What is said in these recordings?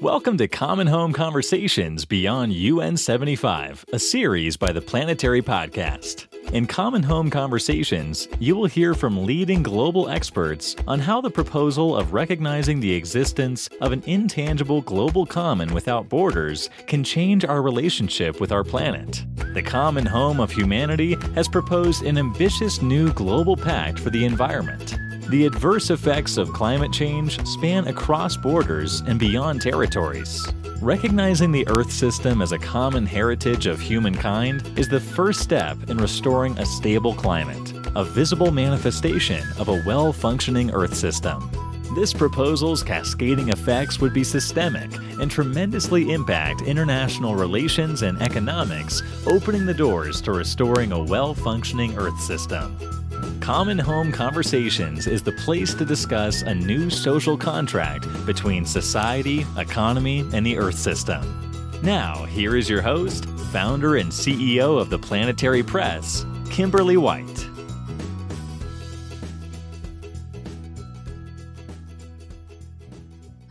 Welcome to Common Home Conversations Beyond UN 75, a series by the Planetary Podcast. In Common Home Conversations, you will hear from leading global experts on how the proposal of recognizing the existence of an intangible global common without borders can change our relationship with our planet. The Common Home of Humanity has proposed an ambitious new global pact for the environment. The adverse effects of climate change span across borders and beyond territories. Recognizing the Earth system as a common heritage of humankind is the first step in restoring a stable climate, a visible manifestation of a well functioning Earth system. This proposal's cascading effects would be systemic and tremendously impact international relations and economics, opening the doors to restoring a well functioning Earth system. Common Home Conversations is the place to discuss a new social contract between society, economy, and the Earth system. Now, here is your host, founder and CEO of the Planetary Press, Kimberly White.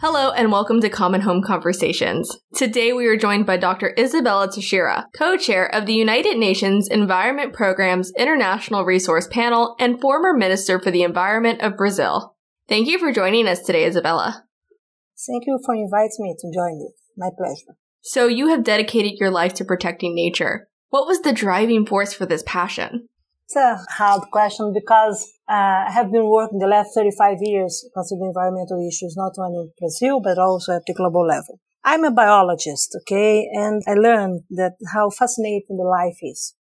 Hello and welcome to Common Home Conversations. Today we are joined by Dr. Izabella Teixeira, co-chair of the United Nations Environment Program's International Resource Panel and former Minister for the Environment of Brazil. Thank you for joining us today, Izabella. Thank you for inviting me to join you. My pleasure. So you have dedicated your life to protecting nature. What was the driving force for this passion? It's a hard question because uh, I have been working the last 35 years considering environmental issues, not only in Brazil, but also at the global level. I'm a biologist, okay, and I learned that how fascinating the life is,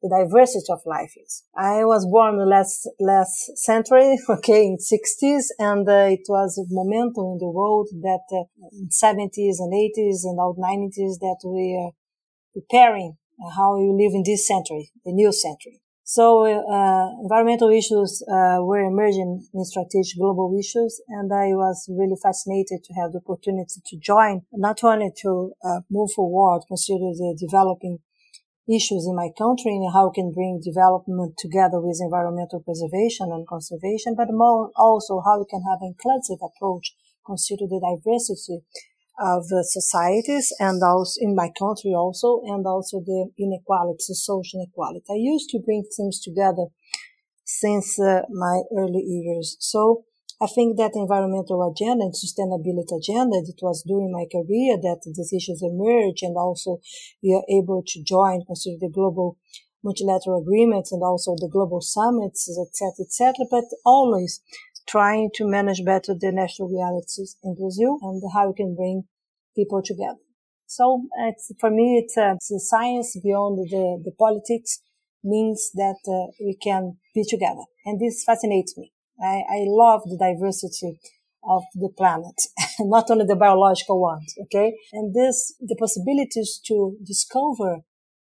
the diversity of life is. I was born in the last, last century, okay, in 60s, and uh, it was a momentum in the world that uh, in 70s and 80s and old 90s that we are preparing how you live in this century, the new century. So uh, environmental issues uh, were emerging in strategic global issues, and I was really fascinated to have the opportunity to join, not only to uh, move forward, consider the developing issues in my country and how we can bring development together with environmental preservation and conservation, but more also how we can have an inclusive approach, consider the diversity of the societies and also in my country also, and also the inequalities, the social inequality. I used to bring things together since uh, my early years. So I think that environmental agenda and sustainability agenda, it was during my career that these issues emerged and also we are able to join, consider the global multilateral agreements and also the global summits, etc., etc., but always trying to manage better the national realities in Brazil and how we can bring people together. So it's, for me, it's, uh, it's science beyond the, the politics means that uh, we can be together. And this fascinates me. I, I love the diversity of the planet, not only the biological ones. Okay. And this, the possibilities to discover,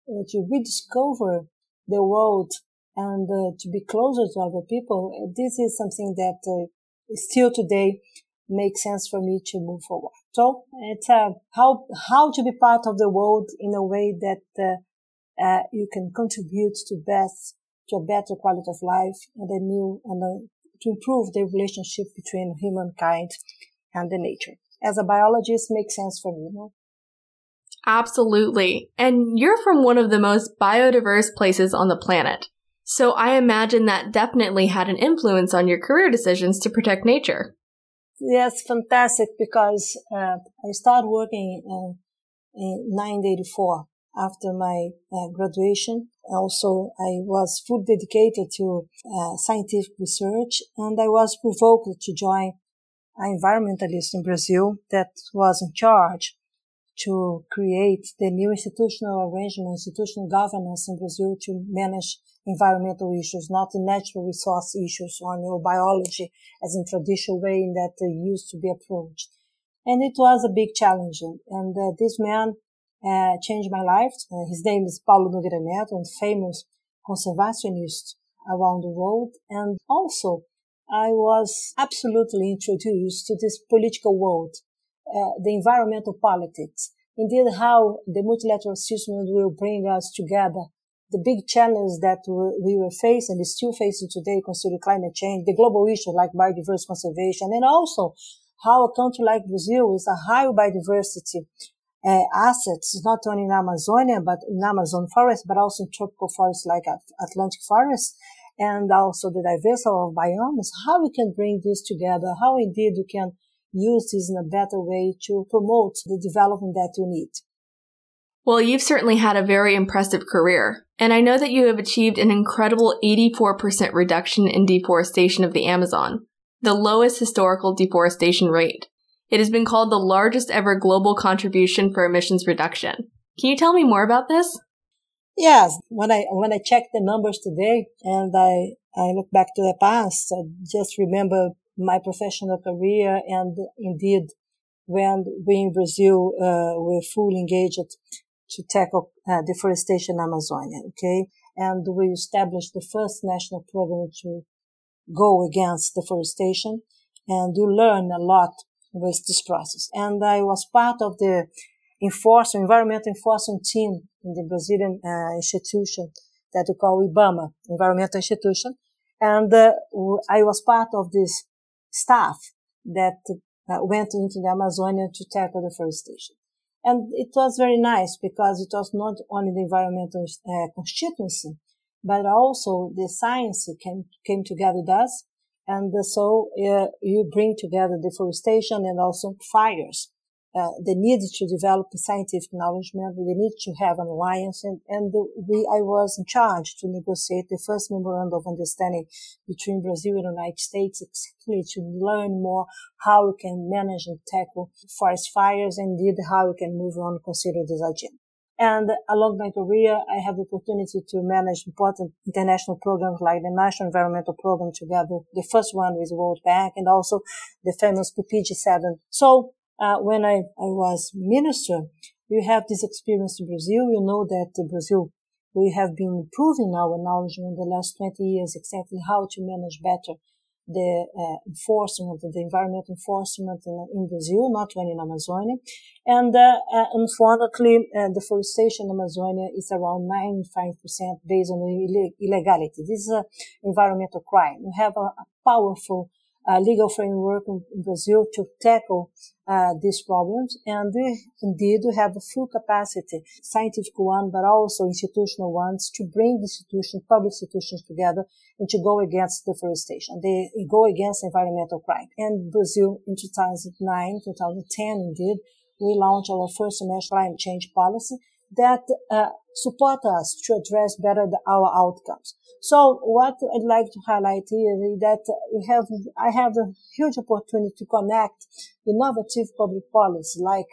uh, to rediscover the world and uh, to be closer to other people. This is something that uh, still today makes sense for me to move forward. So it's uh, how how to be part of the world in a way that uh, uh, you can contribute to best to a better quality of life and a new and to improve the relationship between humankind and the nature. As a biologist, makes sense for me. You? Absolutely. And you're from one of the most biodiverse places on the planet. So I imagine that definitely had an influence on your career decisions to protect nature. Yes, fantastic because uh, I started working uh, in 1984 after my uh, graduation. Also, I was fully dedicated to uh, scientific research and I was provoked to join an environmentalist in Brazil that was in charge to create the new institutional arrangement, institutional governance in Brazil to manage environmental issues, not the natural resource issues or neurobiology as in traditional way in that uh, used to be approached. And it was a big challenge. And uh, this man uh, changed my life. Uh, his name is Paulo Nogueira Neto, and famous conservationist around the world. And also, I was absolutely introduced to this political world, the environmental politics. Indeed, how the multilateral system will bring us together the big challenge that we were facing and still facing today, considering climate change, the global issue like biodiversity conservation, and also how a country like Brazil is a high biodiversity uh, assets, not only in Amazonia, but in Amazon forest, but also in tropical forests like Atlantic forest, and also the diversity of biomes, how we can bring this together, how indeed we can use this in a better way to promote the development that you need. Well, you've certainly had a very impressive career, and I know that you have achieved an incredible 84% reduction in deforestation of the Amazon, the lowest historical deforestation rate. It has been called the largest ever global contribution for emissions reduction. Can you tell me more about this? Yes, when I when I check the numbers today and I I look back to the past, I just remember my professional career and indeed when we in Brazil uh, were fully engaged to tackle uh, deforestation in Amazonia. Okay, and we established the first national program to go against deforestation, and you learn a lot with this process. And I was part of the enforcement, environmental enforcement team in the Brazilian uh, institution that we call IBAMA, environmental institution. And uh, I was part of this staff that uh, went into the Amazonia to tackle deforestation. And it was very nice because it was not only the environmental uh, constituency, but also the science came, came together with us and so uh, you bring together deforestation and also fires. Uh, the need to develop scientific knowledge, the need to have an alliance, and, and we, I was in charge to negotiate the first memorandum of understanding between Brazil and the United States, exactly to learn more how we can manage and tackle forest fires, and indeed how we can move on consider this agenda. And along my career, I have the opportunity to manage important international programs like the National Environmental Program together, the first one with World Bank and also the famous PPG7. So, uh, when I, I was minister, you have this experience in Brazil. You know that Brazil, we have been improving our knowledge in the last 20 years exactly how to manage better the uh, enforcement, the environment enforcement in, in, Brazil, not only in Amazonia. And uh, uh, unfortunately, uh, deforestation in Amazonia is around 95% based on illegality. This is an environmental crime. We have a, a powerful uh, legal framework in, in, Brazil to tackle uh, these problems. And we indeed have a full capacity, scientific one, but also institutional ones to bring institutions, public institutions together and to go against deforestation. They go against environmental crime. And Brazil in 2009, 2010 indeed, we launched our first national climate change policy that uh, support us to address better the, our outcomes. So what I'd like to highlight here is that we have, I have a huge opportunity to connect innovative public policy like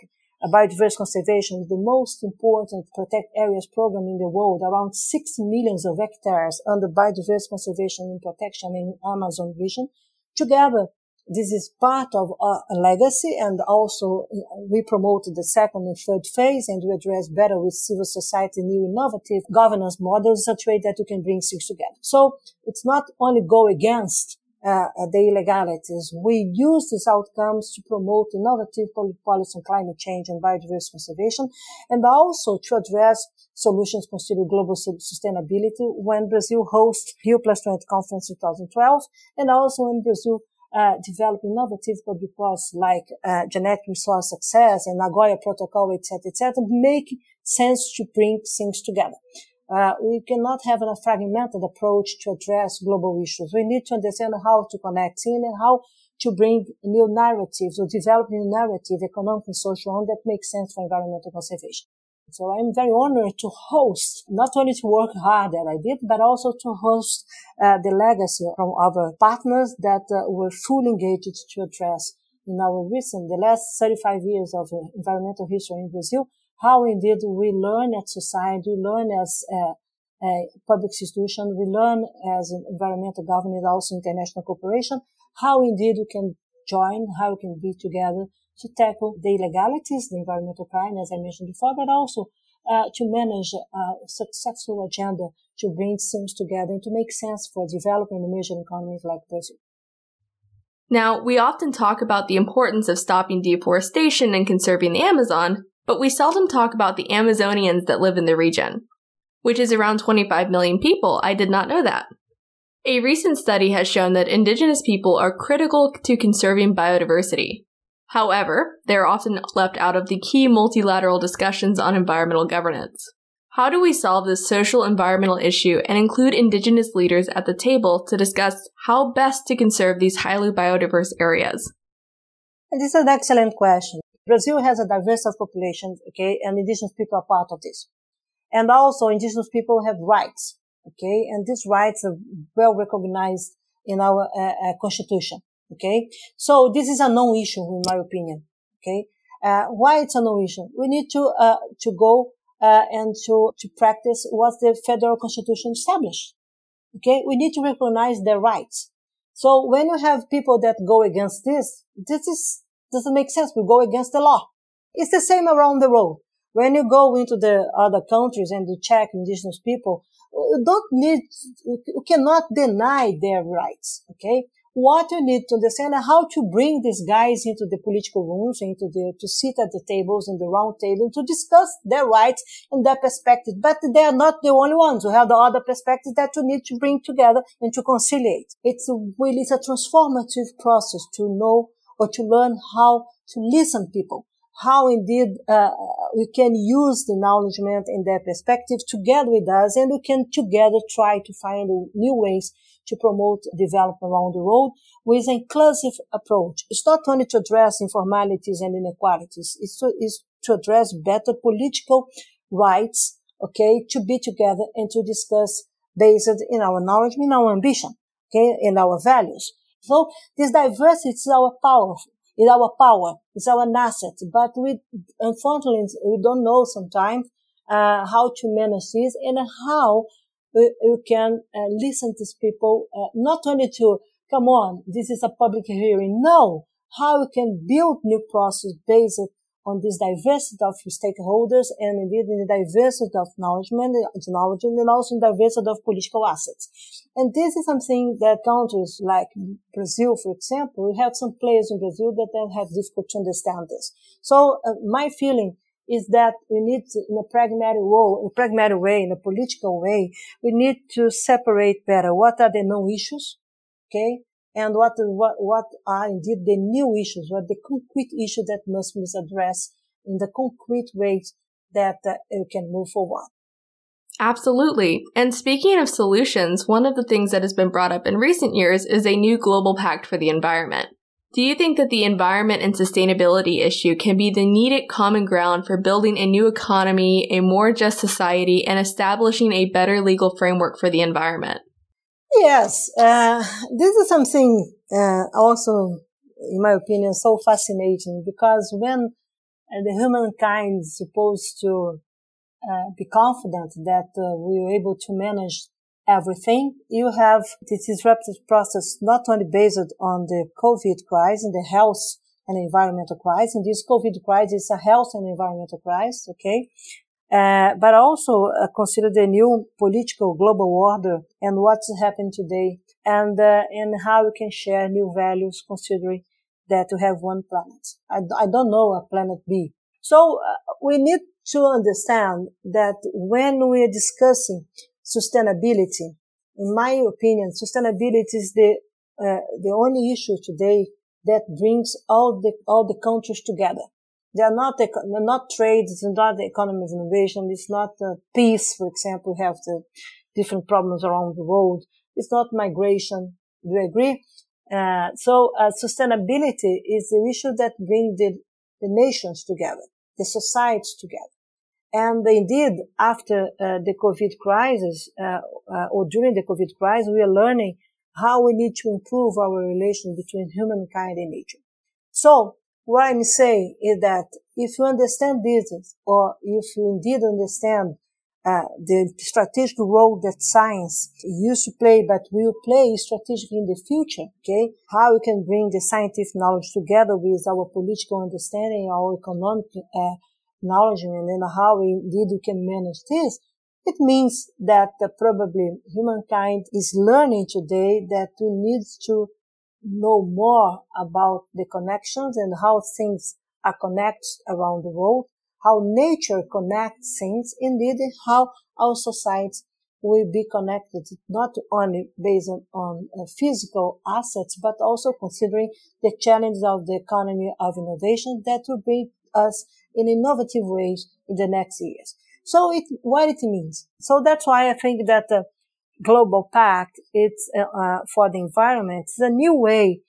biodiversity conservation is the most important protect areas program in the world, around six millions of hectares under biodiversity conservation and protection in Amazon region, together this is part of a legacy and also uh, we promoted the second and third phase and we address better with civil society new innovative governance models such a way that you can bring things together. So it's not only go against uh, the illegalities. We use these outcomes to promote innovative policy on climate change and biodiversity conservation, and also to address solutions consider global sustainability when Brazil hosts Rio Plus 20 conference 2012, and also when Brazil uh, develop innovative policies like uh, genetic resource access and Nagoya Protocol, etc., etc., make sense to bring things together. Uh, we cannot have a fragmented approach to address global issues. We need to understand how to connect in and how to bring new narratives or develop new narrative, economic and social, that makes sense for environmental conservation. So I'm very honored to host, not only to work hard that I did, but also to host uh, the legacy from our partners that uh, were fully engaged to address in our recent, the last 35 years of uh, environmental history in Brazil, how indeed we learn as society, we learn as a, a public institution, we learn as environmental government, also international cooperation, how indeed we can join, how we can be together to tackle the illegalities, the environmental crime, as I mentioned before, but also uh, to manage a successful agenda to bring things together and to make sense for developing emerging economies like Brazil. Now, we often talk about the importance of stopping deforestation and conserving the Amazon, but we seldom talk about the Amazonians that live in the region, which is around 25 million people. I did not know that. A recent study has shown that indigenous people are critical to conserving biodiversity, However, they are often left out of the key multilateral discussions on environmental governance. How do we solve this social environmental issue and include indigenous leaders at the table to discuss how best to conserve these highly biodiverse areas? This is an excellent question. Brazil has a diverse population, okay, and indigenous people are part of this. And also indigenous people have rights, okay, and these rights are well recognized in our uh, uh, constitution, okay. So this is a non-issue in my opinion, okay. Uh, why it's a non-issue? We need to uh, to go uh, and to to practice what the federal constitution established. Okay, we need to recognize their rights. So when you have people that go against this, this is doesn't make sense. We go against the law. It's the same around the world. When you go into the other countries and you check indigenous people, don't need, you cannot deny their rights. Okay. What you need to understand is how to bring these guys into the political rooms, into the, to sit at the tables in the round table to discuss their rights and their perspective. But they are not the only ones who have the other perspectives that you need to bring together and to conciliate. It's a, really, it's a transformative process to know or to learn how to listen people, how indeed uh, we can use the acknowledgement and their perspective together with us, and we can together try to find new ways to promote development around the world with an inclusive approach. It's not only to address informalities and inequalities, it's to, it's to address better political rights, okay, to be together and to discuss based in our knowledge, in our ambition, okay, in our values. So this diversity is our power, is our power, is our asset. But we, unfortunately, we don't know sometimes uh, how to manage this and how we, we can uh, listen to people, uh, not only to come on, this is a public hearing. No, how we can build new process based on this diversity of stakeholders and indeed in the diversity of knowledge, knowledge and also in diversity of political assets. And this is something that countries like Brazil, for example, we have some players in Brazil that have difficult to understand this. So uh, my feeling is that we need to, in a pragmatic way, in a pragmatic way, in a political way, we need to separate better what are the known issues, okay, and what, what, what are indeed the new issues, what the concrete issues that must be addressed in the concrete ways that uh, we can move forward. Absolutely. And speaking of solutions, one of the things that has been brought up in recent years is a new global pact for the environment. Do you think that the environment and sustainability issue can be the needed common ground for building a new economy, a more just society, and establishing a better legal framework for the environment? Yes, uh, this is something uh, also, in my opinion, so fascinating because when uh, the humankind is supposed to uh, be confident that uh, we are able to manage everything, you have this disruptive process not only based on the COVID crisis, the health and environmental crisis. In this COVID crisis, is a health and environmental crisis, okay? Uh, but also uh, consider the new political global order and what's happening today and, uh, and how we can share new values considering that we have one planet. I, I don't know a planet B. So we need to understand that when we are discussing sustainability, in my opinion, sustainability is the, the only issue today that brings all the, all the countries together. They are not, they're not trade. It's not the economy of innovation. It's not uh, peace. For example, we have the different problems around the world. It's not migration. Do you agree? Uh, so uh, sustainability is the issue that brings the, the nations together, the societies together. And indeed, after uh, the COVID crisis, uh, uh, or during the COVID crisis, we are learning how we need to improve our relation between humankind and nature. So what I'm saying is that if you understand this, or if you indeed understand uh, the strategic role that science used to play, but will play strategically in the future, okay? How we can bring the scientific knowledge together with our political understanding, our economic uh, knowledge, and then how we, indeed we can manage this. It means that uh, probably humankind is learning today that we need to know more about the connections and how things are connected around the world, how nature connects things, indeed how our societies will be connected not only based on uh, physical assets, but also considering the challenges of the economy of innovation that will bring us in innovative ways in the next years. So it, what it means. So that's why I think that the global pact, it's uh, uh, for the environment, it's a new way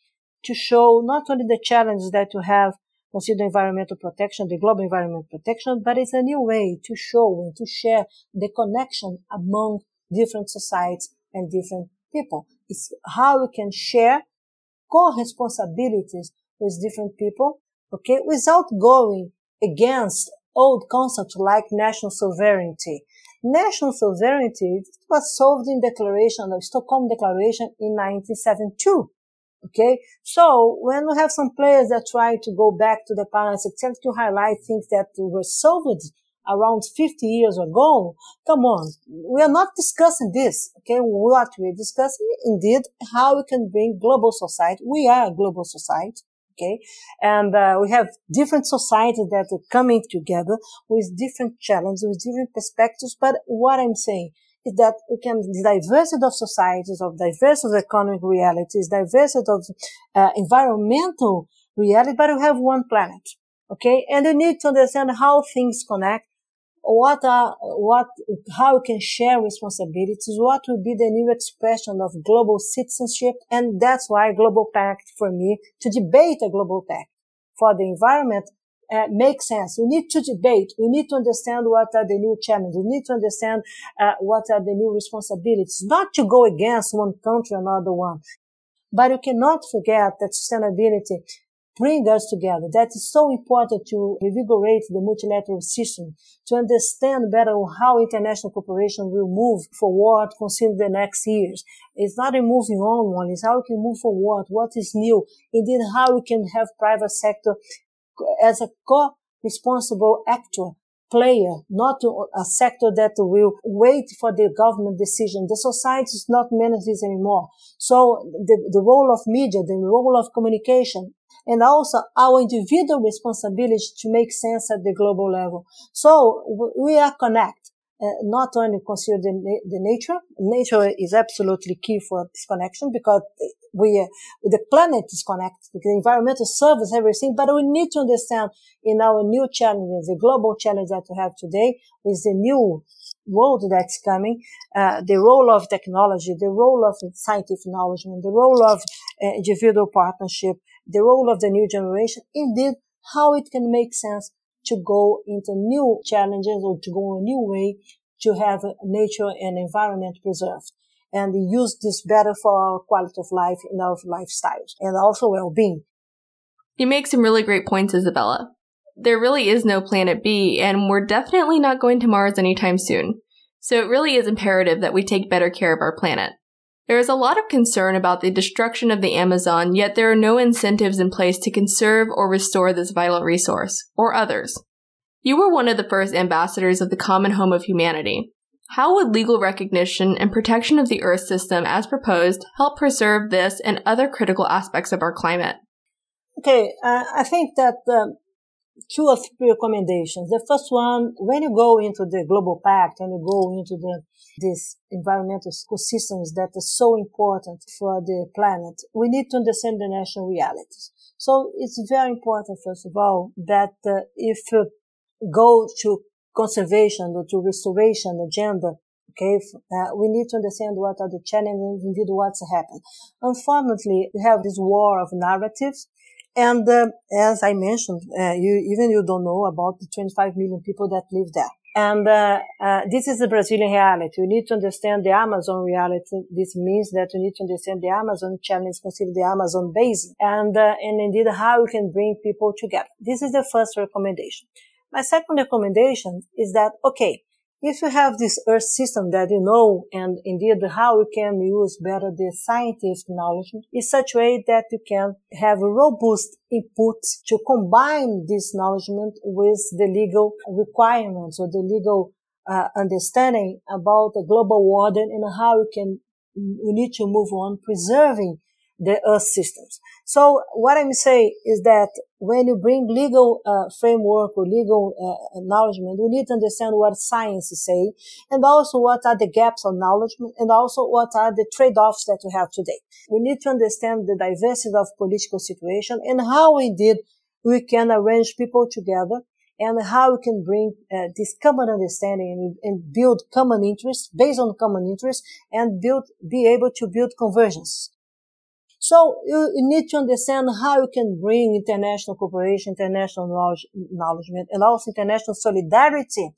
to show not only the challenges that you have consider environmental protection, the global environmental protection, but it's a new way to show and to share the connection among different societies and different people. It's how we can share co-responsibilities with different people, okay, without going against old concepts like national sovereignty. National sovereignty was solved in declaration, the Stockholm Declaration in 1972. Okay. So when we have some players that try to go back to the past, except to highlight things that were solved around 50 years ago, come on. We are not discussing this. Okay. What we're discussing indeed how we can bring global society. We are a global society. Okay. And uh, we have different societies that are coming together with different challenges, with different perspectives. But what I'm saying is that we can, the diversity of societies, of diversity of economic realities, diversity of uh, environmental reality, but we have one planet. Okay. And we need to understand how things connect, what are, what, how we can share responsibilities, what will be the new expression of global citizenship. And that's why Global Pact for me to debate a Global Pact for the environment uh, make sense. We need to debate. We need to understand what are the new challenges. We need to understand uh, what are the new responsibilities, not to go against one country another one. But you cannot forget that sustainability bring us together. That is so important to revigorate the multilateral system, to understand better how international cooperation will move forward, consider the next years. It's not a moving on one, it's how we can move forward, what is new, indeed how we can have private sector as a co-responsible actor player, not a sector that will wait for the government decision. The society is not managed this anymore. So the, the role of media, the role of communication, and also our individual responsibility to make sense at the global level. So we are connected. Uh, not only consider the, the nature. Nature is absolutely key for this connection because we, uh, the planet is connected, the environmental service, everything, but we need to understand in our new challenges, the global challenge that we have today is the new world that's coming, uh, the role of technology, the role of scientific knowledge, and the role of uh, individual partnership, the role of the new generation, indeed, how it can make sense to go into new challenges or to go a new way to have nature and environment preserved and use this better for our quality of life in our lifestyles and also well-being. You make some really great points, Izabella. There really is no planet B, and we're definitely not going to Mars anytime soon. So it really is imperative that we take better care of our planet. There is a lot of concern about the destruction of the Amazon, yet there are no incentives in place to conserve or restore this vital resource, or others. You were one of the first ambassadors of the common home of humanity. How would legal recognition and protection of the Earth system as proposed help preserve this and other critical aspects of our climate? Okay, uh, I think that um, two or three recommendations. The first one, when you go into the global pact and you go into the these environmental ecosystems that are so important for the planet, we need to understand the national realities. So it's very important, first of all, that uh, if you go to conservation or to restoration agenda, okay, uh, we need to understand what are the challenges, indeed what's happened. Unfortunately, we have this war of narratives. And uh, as I mentioned, uh, you even you don't know about the 25 million people that live there. And uh, uh, this is the Brazilian reality. You need to understand the Amazon reality. This means that you need to understand the Amazon challenge, consider the Amazon basin, and uh, and indeed how we can bring people together. This is the first recommendation. My second recommendation is that, okay, if you have this earth system that you know and indeed how we can use better the scientific knowledge in such a way that you can have robust inputs to combine this knowledge with the legal requirements or the legal uh, understanding about the global warming and how we can we need to move on preserving the earth systems. So what I'm saying is that when you bring legal uh, framework or legal uh, acknowledgement, we need to understand what science is saying and also what are the gaps of acknowledgement and also what are the trade-offs that we have today. We need to understand the diversity of political situation and how indeed we can arrange people together and how we can bring uh, this common understanding and, and, build common interests based on common interests and build, be able to build convergence. So you, need to understand how you can bring international cooperation, international knowledge, acknowledgement, and also international solidarity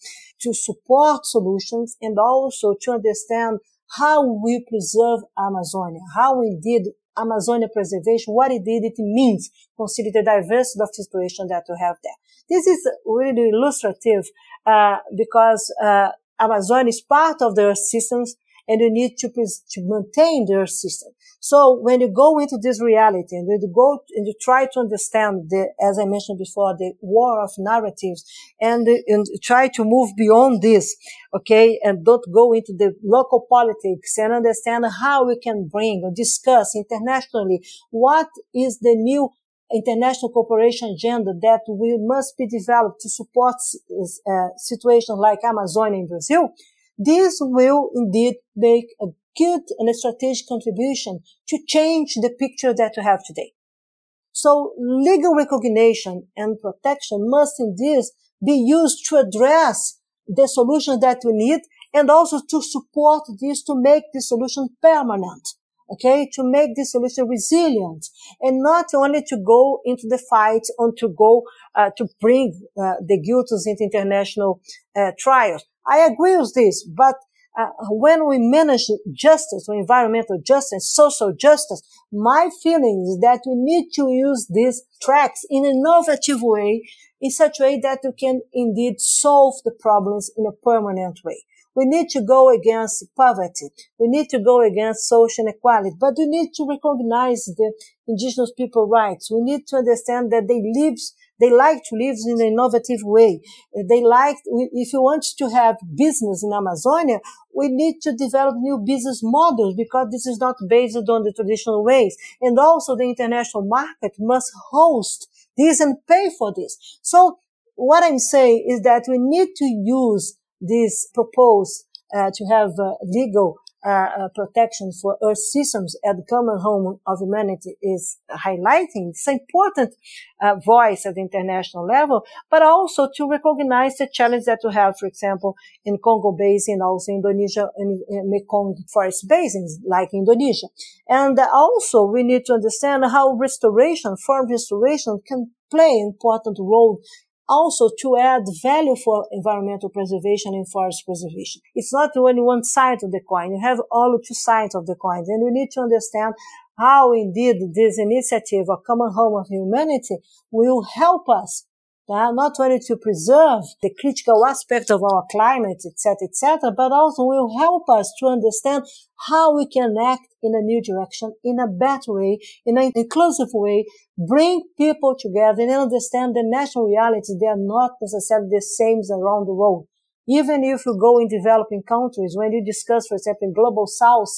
to support solutions and also to understand how we preserve Amazonia, how we did Amazonia preservation, what it did, it means, consider the diversity of situation that we have there. This is really illustrative, uh, because, uh, Amazon is part of the systems and you need to, to maintain their system. So when you go into this reality and you go and you try to understand the, as I mentioned before, the war of narratives and, and try to move beyond this, okay, and don't go into the local politics and understand how we can bring or discuss internationally what is the new international cooperation agenda that we must be developed to support uh, situations like Amazon in Brazil, this will indeed make a good and a strategic contribution to change the picture that we have today. So legal recognition and protection must indeed be used to address the solutions that we need and also to support this to make the solution permanent. Okay, to make the solution resilient and not only to go into the fight or to go uh, to bring uh, the guilty into international uh, trials. I agree with this, but uh, when we manage justice or environmental justice, social justice, my feeling is that we need to use these tracks in an innovative way, in such a way that we can indeed solve the problems in a permanent way. We need to go against poverty. We need to go against social inequality, but we need to recognize the indigenous people rights. We need to understand that they live they like to live in an innovative way. They like, if you want to have business in Amazonia, we need to develop new business models because this is not based on the traditional ways. And also the international market must host this and pay for this. So what I'm saying is that we need to use this proposed uh, to have uh, legal uh, uh, protection for Earth systems at the common home of humanity is highlighting. It's an important uh, voice at the international level, but also to recognize the challenge that we have, for example, in Congo Basin, also Indonesia, in, in Mekong forest basins, like Indonesia. And also we need to understand how restoration, farm restoration can play an important role also to add value for environmental preservation and forest preservation. It's not only one side of the coin. You have all two sides of the coin. And we need to understand how indeed this initiative, a common home of humanity, will help us not only to preserve the critical aspect of our climate, etc., etc., but also will help us to understand how we can act in a new direction, in a better way, in an inclusive way, bring people together and understand the national realities. They are not necessarily the same around the world. Even if you go in developing countries, when you discuss, for example, global south,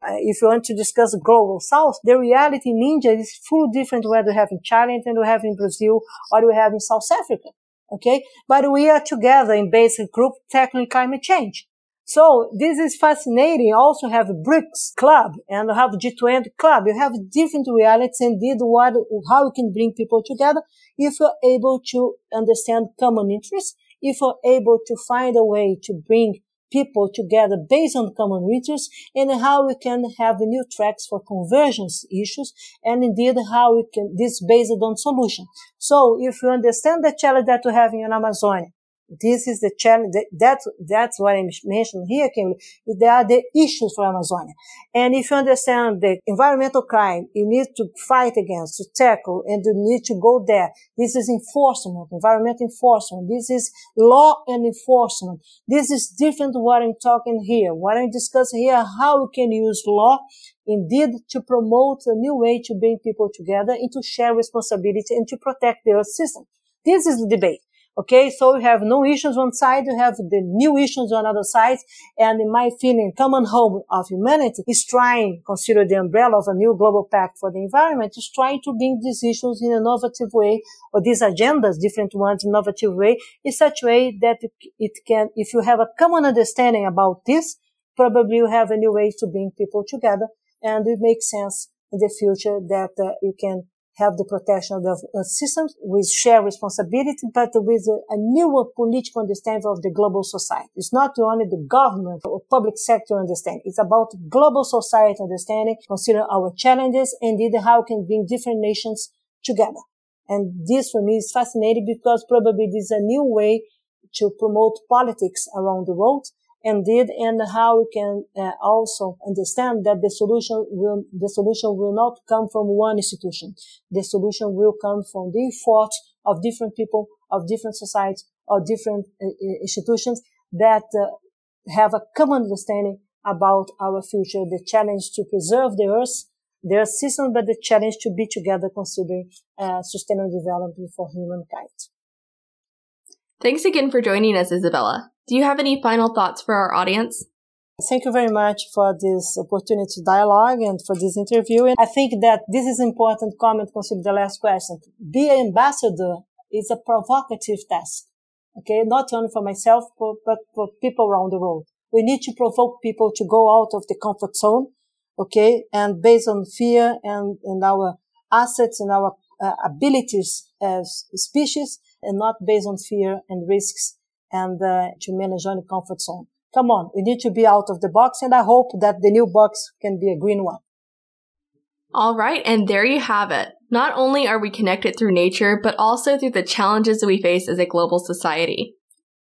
Uh, if you want to discuss global south, the reality in India is full different whether we have in China and we have in Brazil or we have in South Africa. Okay. But we are together in basic group tackling climate change. So this is fascinating. Also have a BRICS club and have G20 club. You have different realities and did what, how you can bring people together if you're able to understand common interests, if you're able to find a way to bring people together based on common interests and how we can have new tracks for convergence issues and indeed how we can, this based on solution. So if you understand the challenge that we have in Amazonia, this is the challenge. That's, that's what I mentioned here, Kimberly. There are the issues for Amazonia. And if you understand the environmental crime, you need to fight against, to tackle, and you need to go there. This is enforcement, environmental enforcement. This is law and enforcement. This is different what I'm talking here. What I'm discussing here, how we can use law indeed to promote a new way to bring people together and to share responsibility and to protect the earth system. This is the debate. Okay, so you have no issues on one side, you have the new issues on other side, and in my feeling, common home of humanity is trying, consider the umbrella of a new global pact for the environment, is trying to bring these issues in an innovative way, or these agendas, different ones, innovative way, in such a way that it can, if you have a common understanding about this, probably you have a new way to bring people together, and it makes sense in the future that uh, you can have the protection of the uh, systems with shared responsibility, but with a, a newer political understanding of the global society. It's not only the government or public sector understanding. It's about global society understanding, consider our challenges and indeed how we can bring different nations together. And this for me is fascinating because probably this is a new way to promote politics around the world indeed and how we can uh, also understand that the solution will the solution will not come from one institution. The solution will come from the effort of different people of different societies or different uh, institutions that uh, have a common understanding about our future the challenge to preserve the earth the earth system but the challenge to be together considering uh, sustainable development for humankind thanks again for joining us isabella do you have any final thoughts for our audience? Thank you very much for this opportunity to dialogue and for this interview. And I think that this is important comment consider the last question. Be an ambassador is a provocative task. Okay. Not only for myself, but for people around the world. We need to provoke people to go out of the comfort zone. Okay. And based on fear and, and our assets and our uh, abilities as species and not based on fear and risks and uh, to manage on comfort zone. Come on, we need to be out of the box, and I hope that the new box can be a green one. All right, and there you have it. Not only are we connected through nature, but also through the challenges that we face as a global society.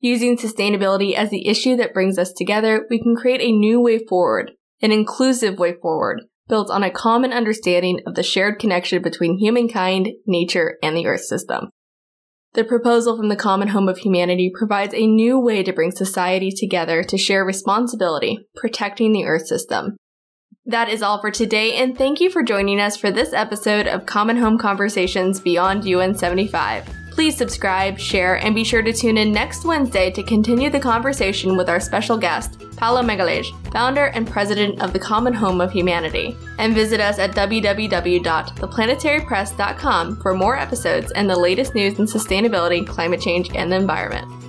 Using sustainability as the issue that brings us together, we can create a new way forward, an inclusive way forward, built on a common understanding of the shared connection between humankind, nature, and the Earth system. The proposal from the Common Home of Humanity provides a new way to bring society together to share responsibility, protecting the Earth system. That is all for today, and thank you for joining us for this episode of Common Home Conversations Beyond UN 75. Please subscribe, share, and be sure to tune in next Wednesday to continue the conversation with our special guest, Paulo Magalhães, founder and president of the Common Home of Humanity. And visit us at www.theplanetarypress.com for more episodes and the latest news in sustainability, climate change, and the environment.